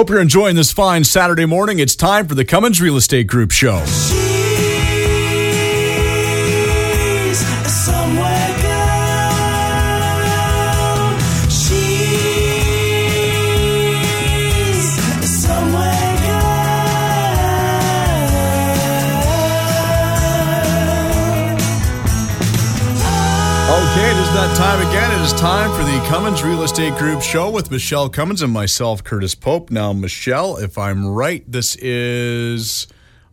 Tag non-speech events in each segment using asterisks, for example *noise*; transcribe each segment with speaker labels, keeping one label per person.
Speaker 1: Hope you're enjoying this fine Saturday morning. It's time for the Cummins Real Estate Group show. Okay, it is that time again. It is time for the Cummins Real Estate Group show with Michele Cummins and myself, Curtis Pope. Now, Michele, if I'm right, this is.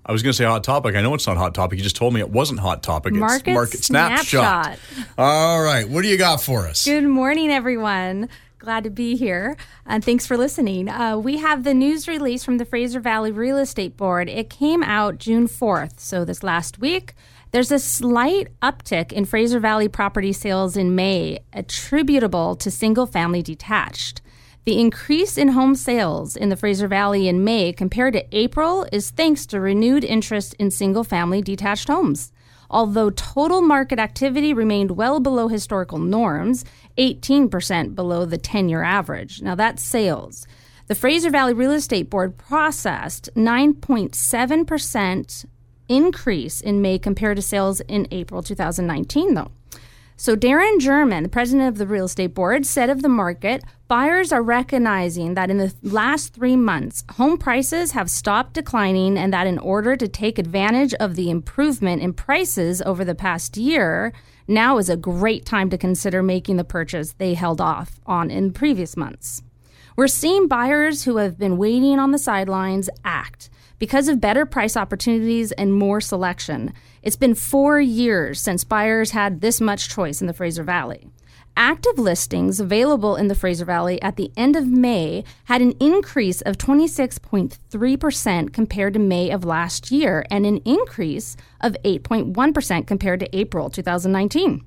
Speaker 1: I was going to say hot topic. I know it's not hot topic. You just told me it wasn't hot topic. It's
Speaker 2: Market,
Speaker 1: market snapshot.
Speaker 2: snapshot.
Speaker 1: All right, what do you got for us?
Speaker 2: Good morning, everyone. Glad to be here. And thanks for listening. Uh, we have the news release from the Fraser Valley Real Estate Board. It came out June 4th, so this last week. There's a slight uptick in Fraser Valley property sales in May, attributable to single family detached. The increase in home sales in the Fraser Valley in May compared to April is thanks to renewed interest in single family detached homes. Although total market activity remained well below historical norms, 18% below the 10 year average. Now that's sales. The Fraser Valley Real Estate Board processed 9.7% increase in May compared to sales in April 2019, though. So, Darin Germyn, the president of the real estate board, said of the market, buyers are recognizing that in the last three months, home prices have stopped declining, and that in order to take advantage of the improvement in prices over the past year, now is a great time to consider making the purchase they held off on in previous months. We're seeing buyers who have been waiting on the sidelines act because of better price opportunities and more selection. It's been four years since buyers had this much choice in the Fraser Valley. Active listings available in the Fraser Valley at the end of May had an increase of 26.3% compared to May of last year and an increase of 8.1% compared to April 2019.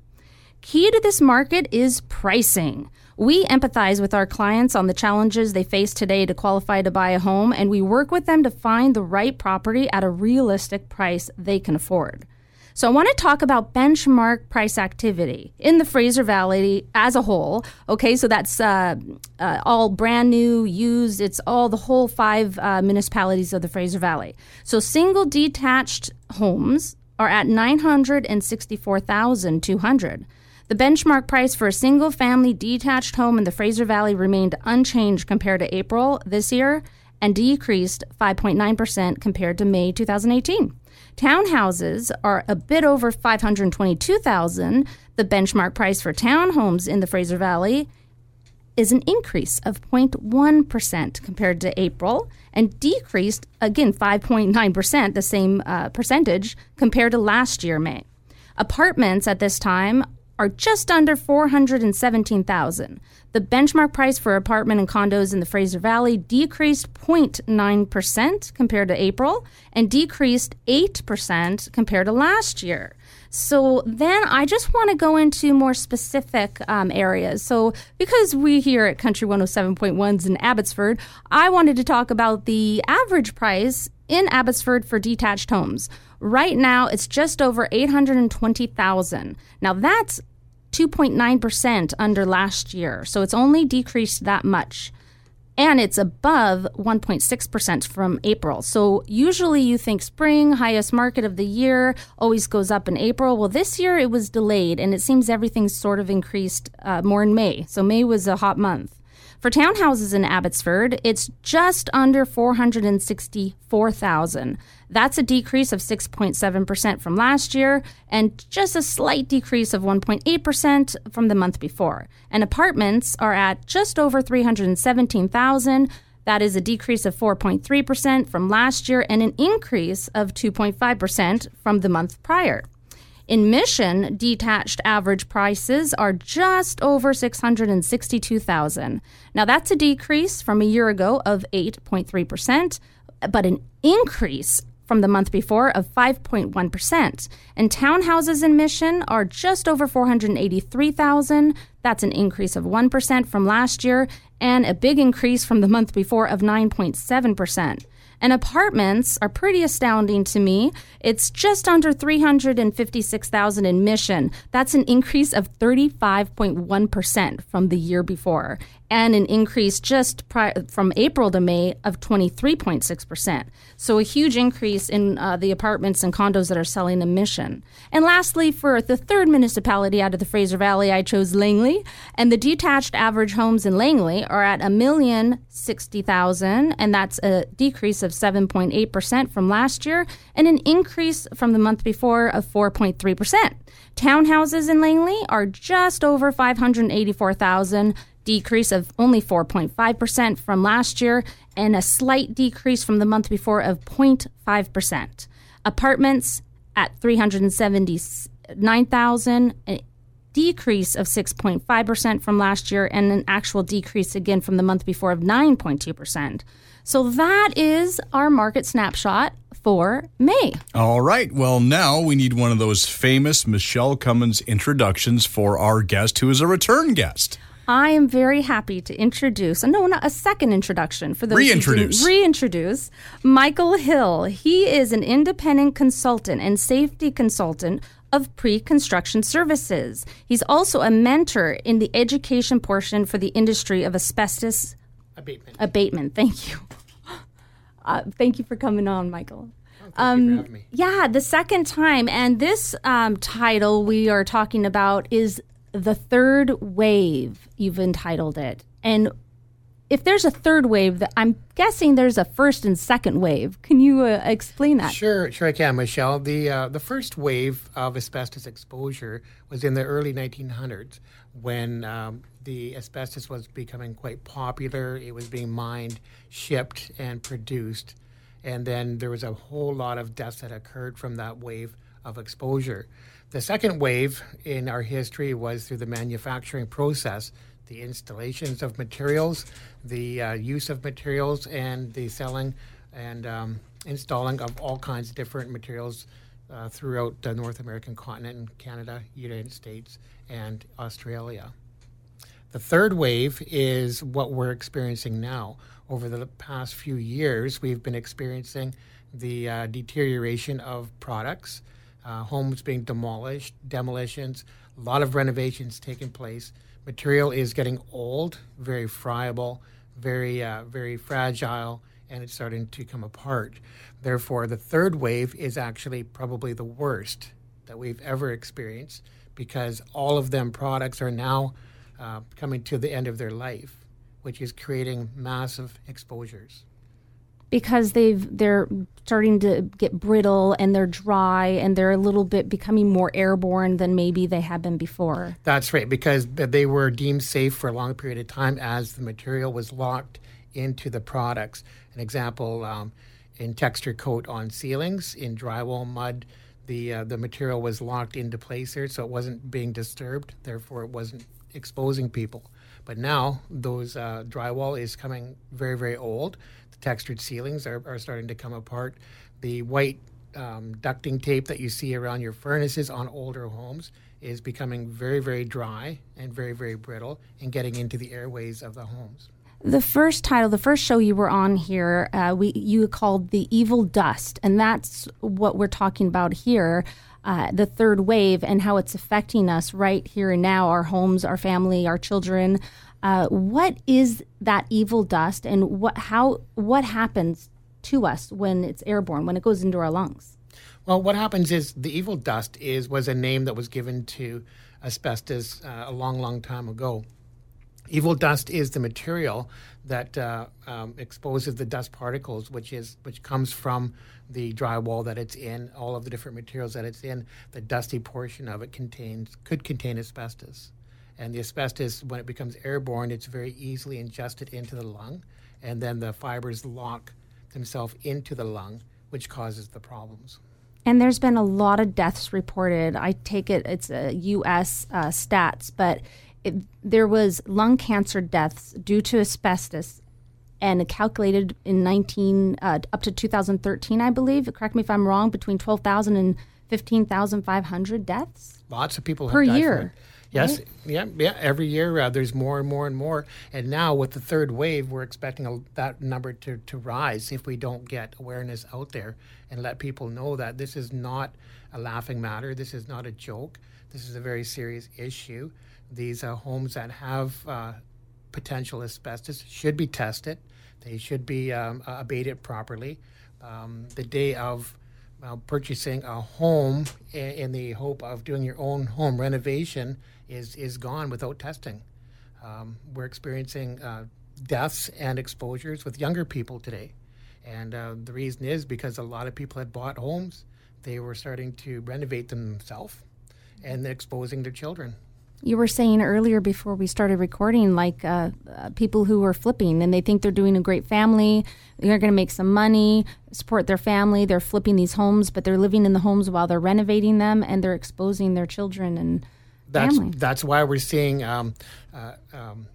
Speaker 2: Key to this market is pricing. We empathize with our clients on the challenges they face today to qualify to buy a home, and we work with them to find the right property at a realistic price they can afford. So, I want to talk about benchmark price activity in the Fraser Valley as a whole. Okay, so that's uh, uh, all brand new, used, it's all the whole five uh, municipalities of the Fraser Valley. So, single detached homes are at 964,200. The benchmark price for a single family detached home in the Fraser Valley remained unchanged compared to April this year and decreased 5.9% compared to May 2018. Townhouses are a bit over 522,000. The benchmark price for townhomes in the Fraser Valley is an increase of 0.1% compared to April and decreased again 5.9%, the same uh, percentage compared to last year May. Apartments at this time are just under 417,000. The benchmark price for apartment and condos in the Fraser Valley decreased 0.9% compared to April and decreased 8% compared to last year. So then I just want to go into more specific um, areas. So because we here at Country 107.1's in Abbotsford, I wanted to talk about the average price in Abbotsford for detached homes. Right now, it's just over 820,000. Now that's 2.9% under last year. So it's only decreased that much. And it's above 1.6% from April. So usually you think spring, highest market of the year, always goes up in April. Well, this year it was delayed, and it seems everything's sort of increased uh, more in May. So May was a hot month. For townhouses in Abbotsford, it's just under 464,000. That's a decrease of 6.7% from last year and just a slight decrease of 1.8% from the month before. And apartments are at just over 317,000. That is a decrease of 4.3% from last year and an increase of 2.5% from the month prior. In Mission, detached average prices are just over 662,000. Now that's a decrease from a year ago of 8.3%, but an increase from the month before of 5.1%. And townhouses in Mission are just over 483,000. That's an increase of 1% from last year and a big increase from the month before of 9.7%. And apartments are pretty astounding to me. It's just under 356,000 in Mission. That's an increase of 35.1% from the year before. And an increase just from April to May of 23.6%. So a huge increase in uh, the apartments and condos that are selling in Mission. And lastly, for the third municipality out of the Fraser Valley, I chose Langley. And the detached average homes in Langley are at a million sixty thousand, and that's a decrease of 7.8% from last year and an increase from the month before of 4.3%. Townhouses in Langley are just over 584,000 decrease of only 4.5% from last year and a slight decrease from the month before of 0.5%. Apartments at 379,000, a decrease of 6.5% from last year and an actual decrease again from the month before of 9.2%. So that is our market snapshot for May.
Speaker 1: All right. Well, now we need one of those famous Michele Cummins introductions for our guest who is a return guest.
Speaker 2: I am very happy to introduce, no, not a second introduction for those
Speaker 1: Reintroduce.
Speaker 2: who didn't- reintroduce Michael Hill. He is an independent consultant and safety consultant of pre-construction services. He's also a mentor in the education portion for the industry of asbestos
Speaker 3: abatement.
Speaker 2: abatement. Thank you. *laughs* Uh, thank you for coming on, Michael.
Speaker 3: Thank you for having me.
Speaker 2: Yeah, the second time. And this um, title we are talking about is The Third Wave, you've entitled it. And if there's a third wave, that I'm guessing there's a first and second wave. Can you uh, explain that?
Speaker 3: Sure, sure I can, Michele. The uh, the first wave of asbestos exposure was in the early 1900s when um, the asbestos was becoming quite popular. It was being mined, shipped, and produced, and then there was a whole lot of deaths that occurred from that wave of exposure. The second wave in our history was through the manufacturing process, the installations of materials, the uh, use of materials, and the selling and um, installing of all kinds of different materials uh, throughout the North American continent and Canada, United States, and Australia. The third wave is what we're experiencing now. Over the past few years, we've been experiencing the uh, deterioration of products, uh, homes being demolished, demolitions, a lot of renovations taking place. Material is getting old, very friable, very, uh, very fragile, and it's starting to come apart. Therefore, the third wave is actually probably the worst that we've ever experienced because all of them products are now uh, coming to the end of their life, which is creating massive exposures.
Speaker 2: Because they've they're starting to get brittle and they're dry and they're a little bit becoming more airborne than maybe they have been before.
Speaker 3: That's right, because they were deemed safe for a long period of time as the material was locked into the products. An example um, in texture coat on ceilings, in drywall mud, the uh, the material was locked into place there, so it wasn't being disturbed. Therefore, it wasn't exposing people. But now those uh, drywall is coming very very old. Textured ceilings are, are starting to come apart. The white um, ducting tape that you see around your furnaces on older homes is becoming very very dry and very very brittle and getting into the airways of the homes.
Speaker 2: The first title, the first show you were on here, uh, we you called the evil dust, and that's what we're talking about here. Uh, the third wave and how it's affecting us right here and now, our homes, our family, our children. Uh, what is that evil dust, and what how what happens to us when it's airborne, when it goes into our lungs?
Speaker 3: Well, what happens is the evil dust is was a name that was given to asbestos uh, a long, long time ago. Evil dust is the material that uh, um, exposes the dust particles, which is which comes from the drywall that it's in. All of the different materials that it's in, the dusty portion of it contains could contain asbestos, and the asbestos, when it becomes airborne, it's very easily ingested into the lung, and then the fibers lock themselves into the lung, which causes the problems.
Speaker 2: And there's been a lot of deaths reported. I take it it's a U.S. Uh, stats, but it, there was lung cancer deaths due to asbestos, and calculated in 19 uh, up to 2013, I believe. Correct me if I'm wrong. Between 12,000 and 15,500 deaths.
Speaker 3: Lots of people
Speaker 2: Per
Speaker 3: have died
Speaker 2: year,
Speaker 3: Yes, yeah, yeah. Every year uh, there's more and more and more, and now with the third wave, we're expecting a, that number to, to rise if we don't get awareness out there and let people know that this is not a laughing matter. This is not a joke. This is a very serious issue. These uh, homes that have uh, potential asbestos should be tested. They should be um, abated properly. Um, the day of uh, purchasing a home in, in, the hope of doing your own home renovation is, is gone without testing. Um, we're experiencing uh, deaths and exposures with younger people today. And uh, the reason is because a lot of people had bought homes, they were starting to renovate themselves and exposing their children.
Speaker 2: You were saying earlier before we started recording, like uh, uh, people who are flipping and they think they're doing a great family, they're going to make some money, support their family. They're flipping these homes, but they're living in the homes while they're renovating them and they're exposing their children and
Speaker 3: that's,
Speaker 2: family.
Speaker 3: That's why we're seeing um, uh, um,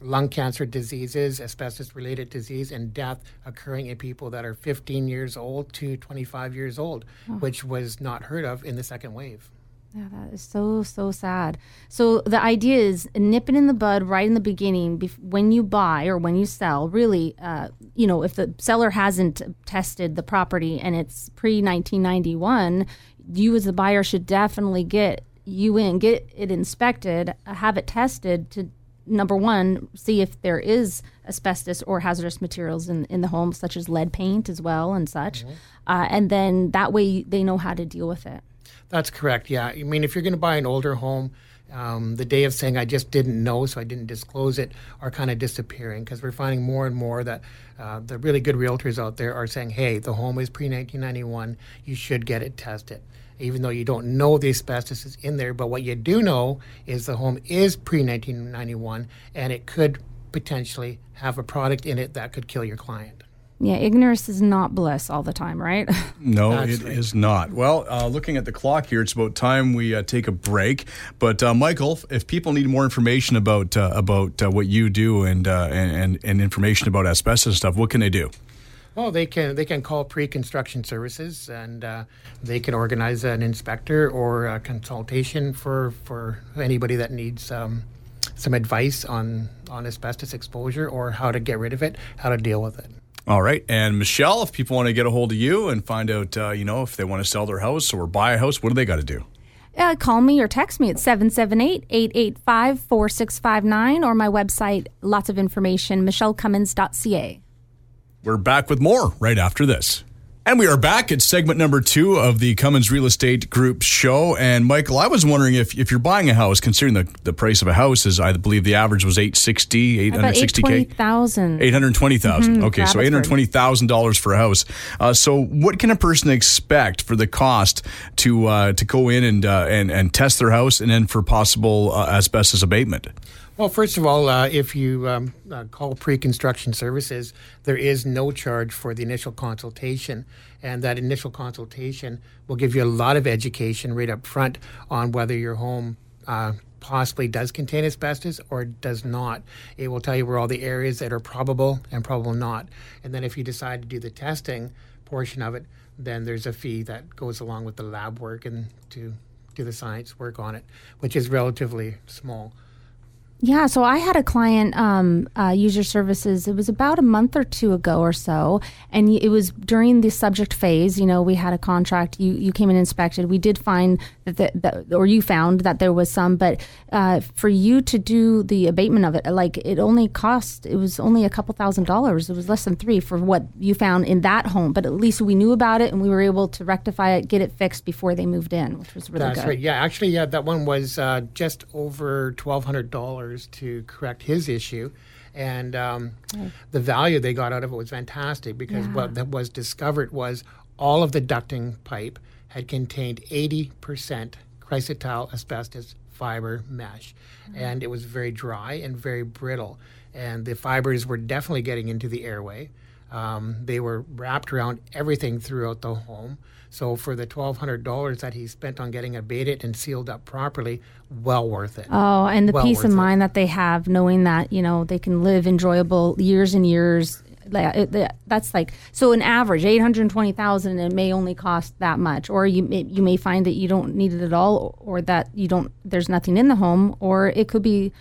Speaker 3: lung cancer diseases, asbestos related disease, and death occurring in people that are 15 years old to 25 years old, oh. which was not heard of in the second wave.
Speaker 2: Yeah, that is so so sad. So the idea is nip it in the bud right in the beginning bef- when you buy or when you sell. Really, uh, you know, if the seller hasn't tested the property and it's pre 1991, you as the buyer should definitely get you in, get it inspected, have it tested to number one, see if there is asbestos or hazardous materials in, in the home, such as lead paint as well and such. Mm-hmm. Uh, and then that way they know how to deal with it.
Speaker 3: That's correct. Yeah. I mean, if you're going to buy an older home, um, the day of saying I just didn't know, so I didn't disclose it, are kind of disappearing because we're finding more and more that uh, the really good realtors out there are saying, hey, the home is pre 1991, you should get it tested. Even though you don't know the asbestos is in there, but what you do know is the home is pre 1991 and it could potentially have a product in it that could kill your client.
Speaker 2: Yeah, ignorance is not bliss all the time, right? *laughs*
Speaker 1: no, That's it right. is not. Well, uh, looking at the clock here, it's about time we uh, take a break. But uh, Michael, if people need more information about uh, about uh, what you do and, uh, and and information about asbestos and stuff, what can they do?
Speaker 3: Well, they can they can call pre-construction services, and they can organize an inspector or a consultation for for anybody that needs. Um, some advice on, on asbestos exposure or how to get rid of it, how to deal with it.
Speaker 1: All right. And Michele, if people want to get a hold of you and find out, uh, you know, if they want to sell their house or buy a house, what do they got to do?
Speaker 2: Uh, call me or text me at 778 885 4659 or my website, lots of information, michelecummins.ca.
Speaker 1: We're back with more right after this. And we are back at segment number two of the Cummins Real Estate Group show. And Michael, I was wondering if, if you're buying a house, considering the, the price of a house is, I believe the average was 860, 860K?
Speaker 2: 820,000.
Speaker 1: 820,000. Mm-hmm, okay, so $820,000 for a house. Uh, so what can a person expect for the cost to uh, to go in and, uh, and, and test their house and then for possible uh, asbestos abatement?
Speaker 3: Well, first of all, uh, if you um, uh, call pre construction services, there is no charge for the initial consultation. And that initial consultation will give you a lot of education right up front on whether your home uh, possibly does contain asbestos or does not. It will tell you where all the areas that are probable and probable not. And then if you decide to do the testing portion of it, then there's a fee that goes along with the lab work and to do the science work on it, which is relatively small.
Speaker 2: Yeah, so I had a client um, uh, user services. It was about a month or two ago or so, and it was during the subject phase. You know, we had a contract. You you came and inspected. We did find that, that or you found that there was some, but uh, for you to do the abatement of it, like it only cost. It was only a couple thousand dollars. It was less than three for what you found in that home. But at least we knew about it, and we were able to rectify it, get it fixed before they moved in, which was really good.
Speaker 3: That's
Speaker 2: good.
Speaker 3: right. Yeah, actually, yeah, that one was uh, just over twelve hundred dollars to correct his issue. And um, oh. the value they got out of it was fantastic because yeah. what was discovered was all of the ducting pipe had contained 80% chrysotile asbestos fiber mesh. Mm-hmm. And it was very dry and very brittle. And the fibers were definitely getting into the airway. Um, they were wrapped around everything throughout the home. So for the twelve hundred dollars that he spent on getting abated and sealed up properly, well worth it.
Speaker 2: Oh, and the well peace of mind it. that they have, knowing that you know they can live enjoyable years and years. That's like so. An average eight hundred twenty thousand. It may only cost that much, or you may, you may find that you don't need it at all, or that you don't. There's nothing in the home, or it could be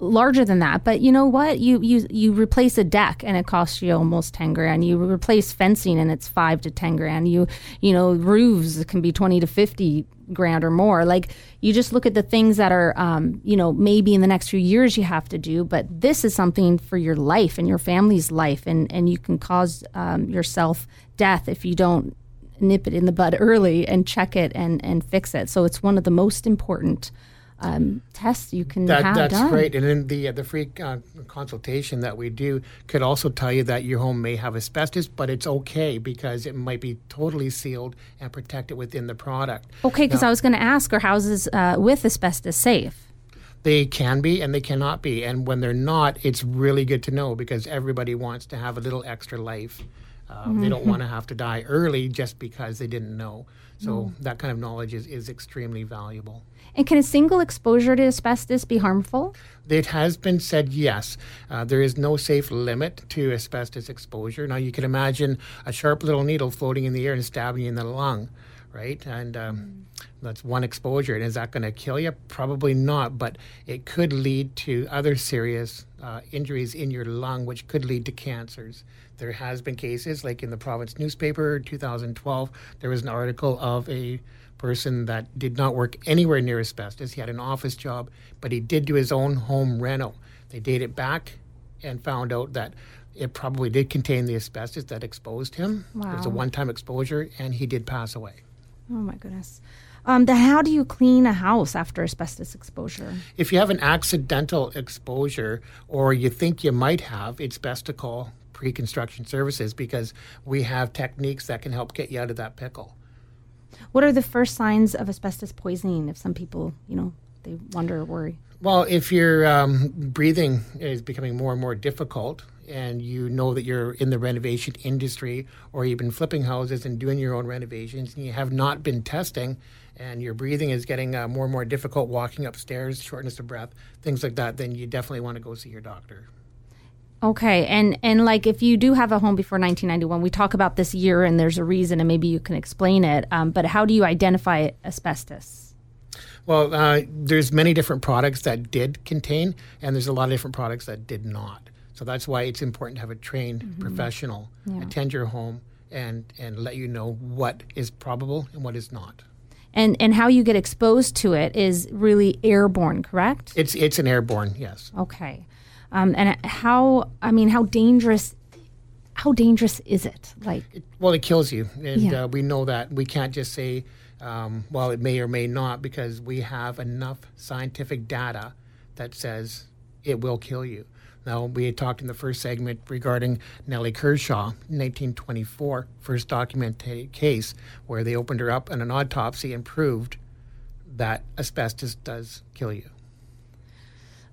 Speaker 2: larger than that. But you know what? You you you replace a deck and it costs you almost ten grand. You replace fencing and it's five to ten grand. You you know roofs can be twenty to fifty grand or more. Like you just look at the things that are um, you know maybe in the next few years you have to do, but this is something for your life and your family's life, and and you can cause um, yourself death if you don't nip it in the bud *laughs* early and check it and and fix it. So it's one of the most important um, tests you can
Speaker 3: that,
Speaker 2: have
Speaker 3: that's
Speaker 2: done.
Speaker 3: great. And then the uh, the free uh, consultation that we do could also tell you that your home may have asbestos, but it's okay because it might be totally sealed and protected within the product.
Speaker 2: Okay, because I was going to ask, are houses uh, with asbestos safe?
Speaker 3: They can be and they cannot be. And when they're not, it's really good to know because everybody wants to have a little extra life. Um, They don't want to have to die early just because they didn't know. So that kind of knowledge is, is extremely valuable.
Speaker 2: And can a single exposure to asbestos be harmful?
Speaker 3: It has been said yes. Uh, there is no safe limit to asbestos exposure. Now, you can imagine a sharp little needle floating in the air and stabbing you in the lung, right? And um, that's one exposure. And is that going to kill you? Probably not, but it could lead to other serious uh, injuries in your lung, which could lead to cancers. There has been cases, like in the province newspaper, 2012, there was an article of a person that did not work anywhere near asbestos. He had an office job, but he did do his own home reno. They dated back and found out that it probably did contain the asbestos that exposed him. It was a one time exposure, and he did pass away.
Speaker 2: Oh my goodness. Um, then how do you clean a house after asbestos exposure?
Speaker 3: If you have an accidental exposure or you think you might have, it's best to call pre construction services because we have techniques that can help get you out of that pickle.
Speaker 2: What are the first signs of asbestos poisoning if some people, you know, they wonder or worry?
Speaker 3: Well, if your um, breathing is becoming more and more difficult, and you know that you're in the renovation industry, or you've been flipping houses and doing your own renovations, and you have not been testing, and your breathing is getting uh, more and more difficult, walking upstairs, shortness of breath, things like that, then you definitely want to go see your doctor.
Speaker 2: Okay, and and like if you do have a home before 1991, we talk about this year and there's a reason, and maybe you can explain it. Um, but how do you identify asbestos?
Speaker 3: Well, uh, there's many different products that did contain, and there's a lot of different products that did not. So that's why it's important to have a trained professional attend your home and and let you know what is probable and what is not.
Speaker 2: And and how you get exposed to it is really airborne, correct?
Speaker 3: It's it's an airborne, yes.
Speaker 2: Okay, um, and how? I mean, how dangerous? How dangerous is it? Like,
Speaker 3: Well, it kills you, and
Speaker 2: Yeah.
Speaker 3: uh, we know that. We can't just say, um, well, it may or may not, because we have enough scientific data that says it will kill you. Now, we had talked in the first segment regarding Nellie Kershaw, 1924, first documented case where they opened her up in an autopsy and proved that asbestos does kill you.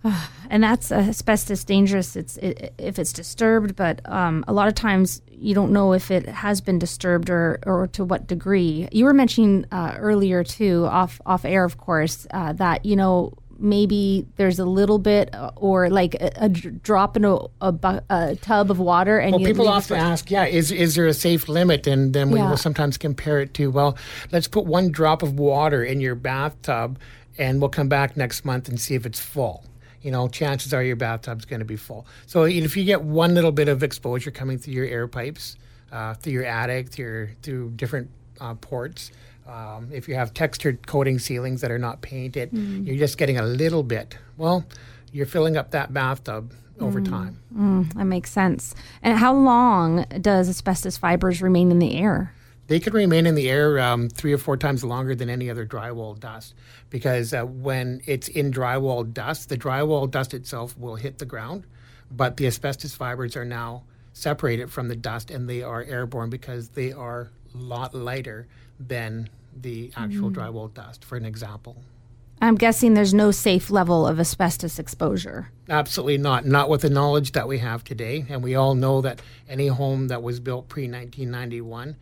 Speaker 3: *sighs*
Speaker 2: and that's uh, asbestos dangerous. It's it, if it's disturbed, but um, a lot of times you don't know if it has been disturbed or or to what degree. You were mentioning uh, earlier too, off off air, of course, uh, that you know maybe there's a little bit uh, or like a, a drop in a, a, a tub of water, and
Speaker 3: Well, people often ask, yeah, is is there a safe limit? And then we
Speaker 2: Yeah.
Speaker 3: will sometimes compare it to, well, let's put one drop of water in your bathtub, and we'll come back next month and see if it's full. You know, chances are your bathtub's going to be full. So if you get one little bit of exposure coming through your air pipes, uh, through your attic, through your, through different uh, ports. Um, if you have textured coating ceilings that are not painted, you're just getting a little bit. Well, you're filling up that bathtub over time.
Speaker 2: That makes sense. And how long does asbestos fibers remain in the air?
Speaker 3: They can remain in the air um, three or four times longer than any other drywall dust because uh, when it's in drywall dust, the drywall dust itself will hit the ground, but the asbestos fibers are now separated from the dust and they are airborne because they are a lot lighter than the actual drywall dust, for an example.
Speaker 2: I'm guessing there's no safe level of asbestos exposure.
Speaker 3: Absolutely not. Not with the knowledge that we have today. And we all know that any home that was built pre 1991,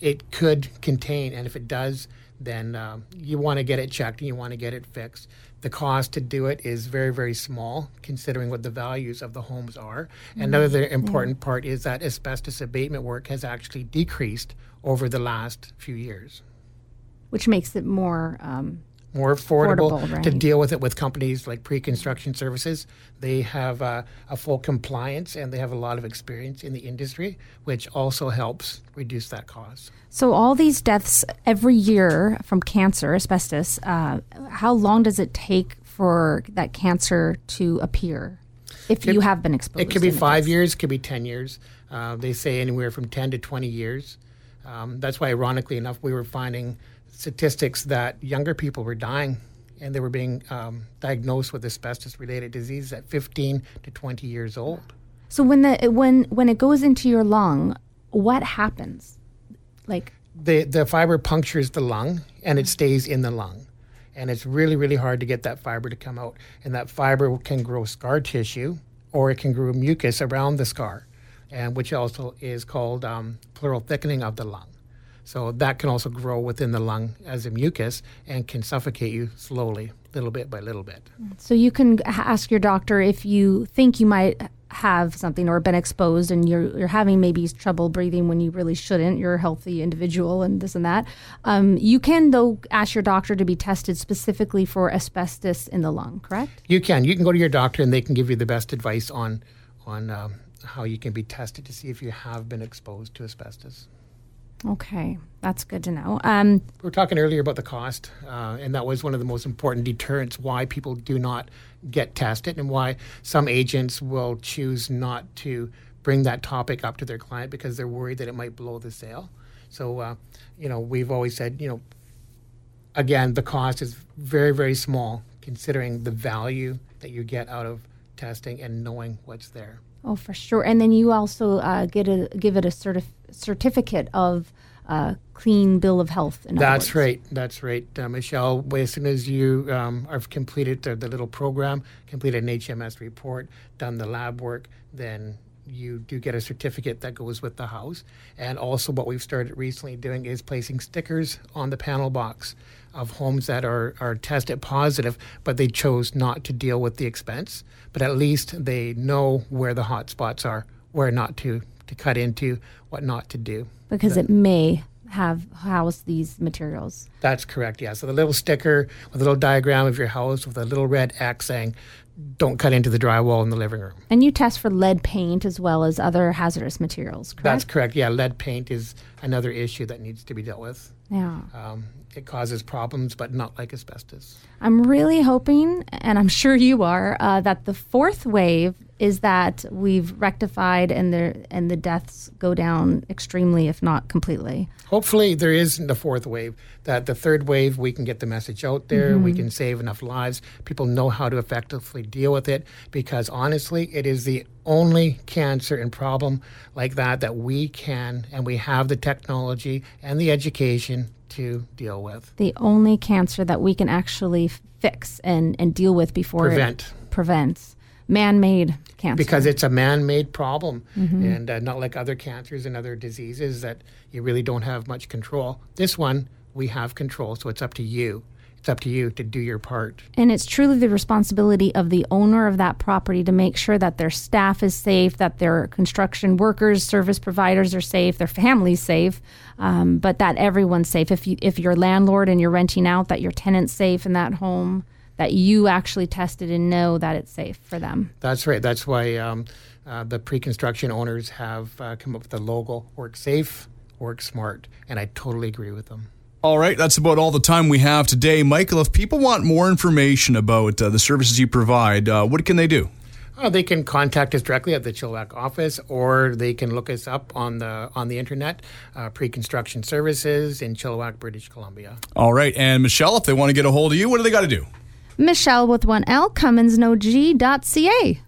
Speaker 3: it could contain, and if it does, then um, you want to get it checked and you want to get it fixed. The cost to do it is very, very small considering what the values of the homes are. Another important part is that asbestos abatement work has actually decreased over the last few years.
Speaker 2: Which makes it more um,
Speaker 3: more affordable,
Speaker 2: Affordable,
Speaker 3: to deal with it with companies like pre-construction services. They have uh, a full compliance and they have a lot of experience in the industry, which also helps reduce that cost.
Speaker 2: So all these deaths every year from cancer, asbestos. Uh, how long does it take for that cancer to appear? If you have been exposed,
Speaker 3: It could be five years, could be 10 years. Uh, they say anywhere from 10 to 20 years. Um, that's why, ironically enough, we were finding statistics that younger people were dying and they were being um, diagnosed with asbestos related disease at 15 to 20 years old.
Speaker 2: So when the when when it goes into your lung, what happens? Like
Speaker 3: The, the fiber punctures the lung and it stays in the lung. And it's really, really hard to get that fiber to come out. And that fiber can grow scar tissue or it can grow mucus around the scar, and which also is called um, pleural thickening of the lung. So that can also grow within the lung as a mucus and can suffocate you slowly, little bit by little bit.
Speaker 2: So you can ask your doctor if you think you might have something or been exposed and you're, you're having maybe trouble breathing when you really shouldn't. You're a healthy individual and this and that. Um, you can, though, ask your doctor to be tested specifically for asbestos in the lung, correct?
Speaker 3: You can. You can go to your doctor and they can give you the best advice on on um, how you can be tested to see if you have been exposed to asbestos.
Speaker 2: Okay, that's good to know. Um,
Speaker 3: We were talking earlier about the cost, uh, and that was one of the most important deterrents why people do not get tested and why some agents will choose not to bring that topic up to their client because they're worried that it might blow the sale. So, uh, you know, we've always said, you know, again, the cost is very, very small considering the value that you get out of testing and knowing what's there.
Speaker 2: Oh, for sure. And then you also uh, get a give it a certif- certificate of uh, clean bill of health.
Speaker 3: That's right. That's right, uh, Michele. As soon as you um, have completed the, the little program, completed an HMS report, done the lab work, then you do get a certificate that goes with the house. And also, what we've started recently doing is placing stickers on the panel box of homes that are, are tested positive, but they chose not to deal with the expense. But at least they know where the hot spots are, where not to, to cut into, what not to do.
Speaker 2: because it may have housed these materials.
Speaker 3: That's correct, yeah. So the little sticker with a little diagram of your house with a little red X saying, don't cut into the drywall in the living room.
Speaker 2: And you test for lead paint as well as other hazardous materials, correct?
Speaker 3: That's correct, yeah. Lead paint is another issue that needs to be dealt with.
Speaker 2: yeah.
Speaker 3: Um, it causes problems, but not like asbestos.
Speaker 2: I'm really hoping, and I'm sure you are, uh, that the fourth wave is that we've rectified and the and the deaths go down extremely, if not completely.
Speaker 3: Hopefully, there isn't a fourth wave. That the third wave, we can get the message out there. We mm-hmm. can save enough lives. People know how to effectively deal with it because honestly, it is the only cancer and problem like that that we can and we have the technology and the education to deal with.
Speaker 2: The only cancer that we can actually fix and, and deal with before
Speaker 3: Prevent.
Speaker 2: it prevents man-made cancer.
Speaker 3: because it's a man-made problem. And uh, not like other cancers and other diseases that you really don't have much control. This one we have control so it's up to you. It's up to you to do your part.
Speaker 2: And it's truly the responsibility of the owner of that property to make sure that their staff is safe, that their construction workers, service providers are safe, their families safe, um, but that everyone's safe. If you if you're landlord and you're renting out, that your tenant's safe in that home, that you actually tested and know that it's safe for them.
Speaker 3: that's right that's why um, uh, the pre-construction owners have uh, come up with the logo work safe work smart and i totally agree with them
Speaker 1: All right, that's about all the time we have today. Michael, if people want more information about uh, the services you provide, uh, what can they do?
Speaker 3: Uh, they can contact us directly at the Chilliwack office, or they can look us up on the on the internet. Uh, Pre-construction services in Chilliwack, British Columbia.
Speaker 1: All right, and Michele, if they want to get a hold of you, what do they got to do?
Speaker 2: Michele with one L, cummins no CumminsNoG.ca.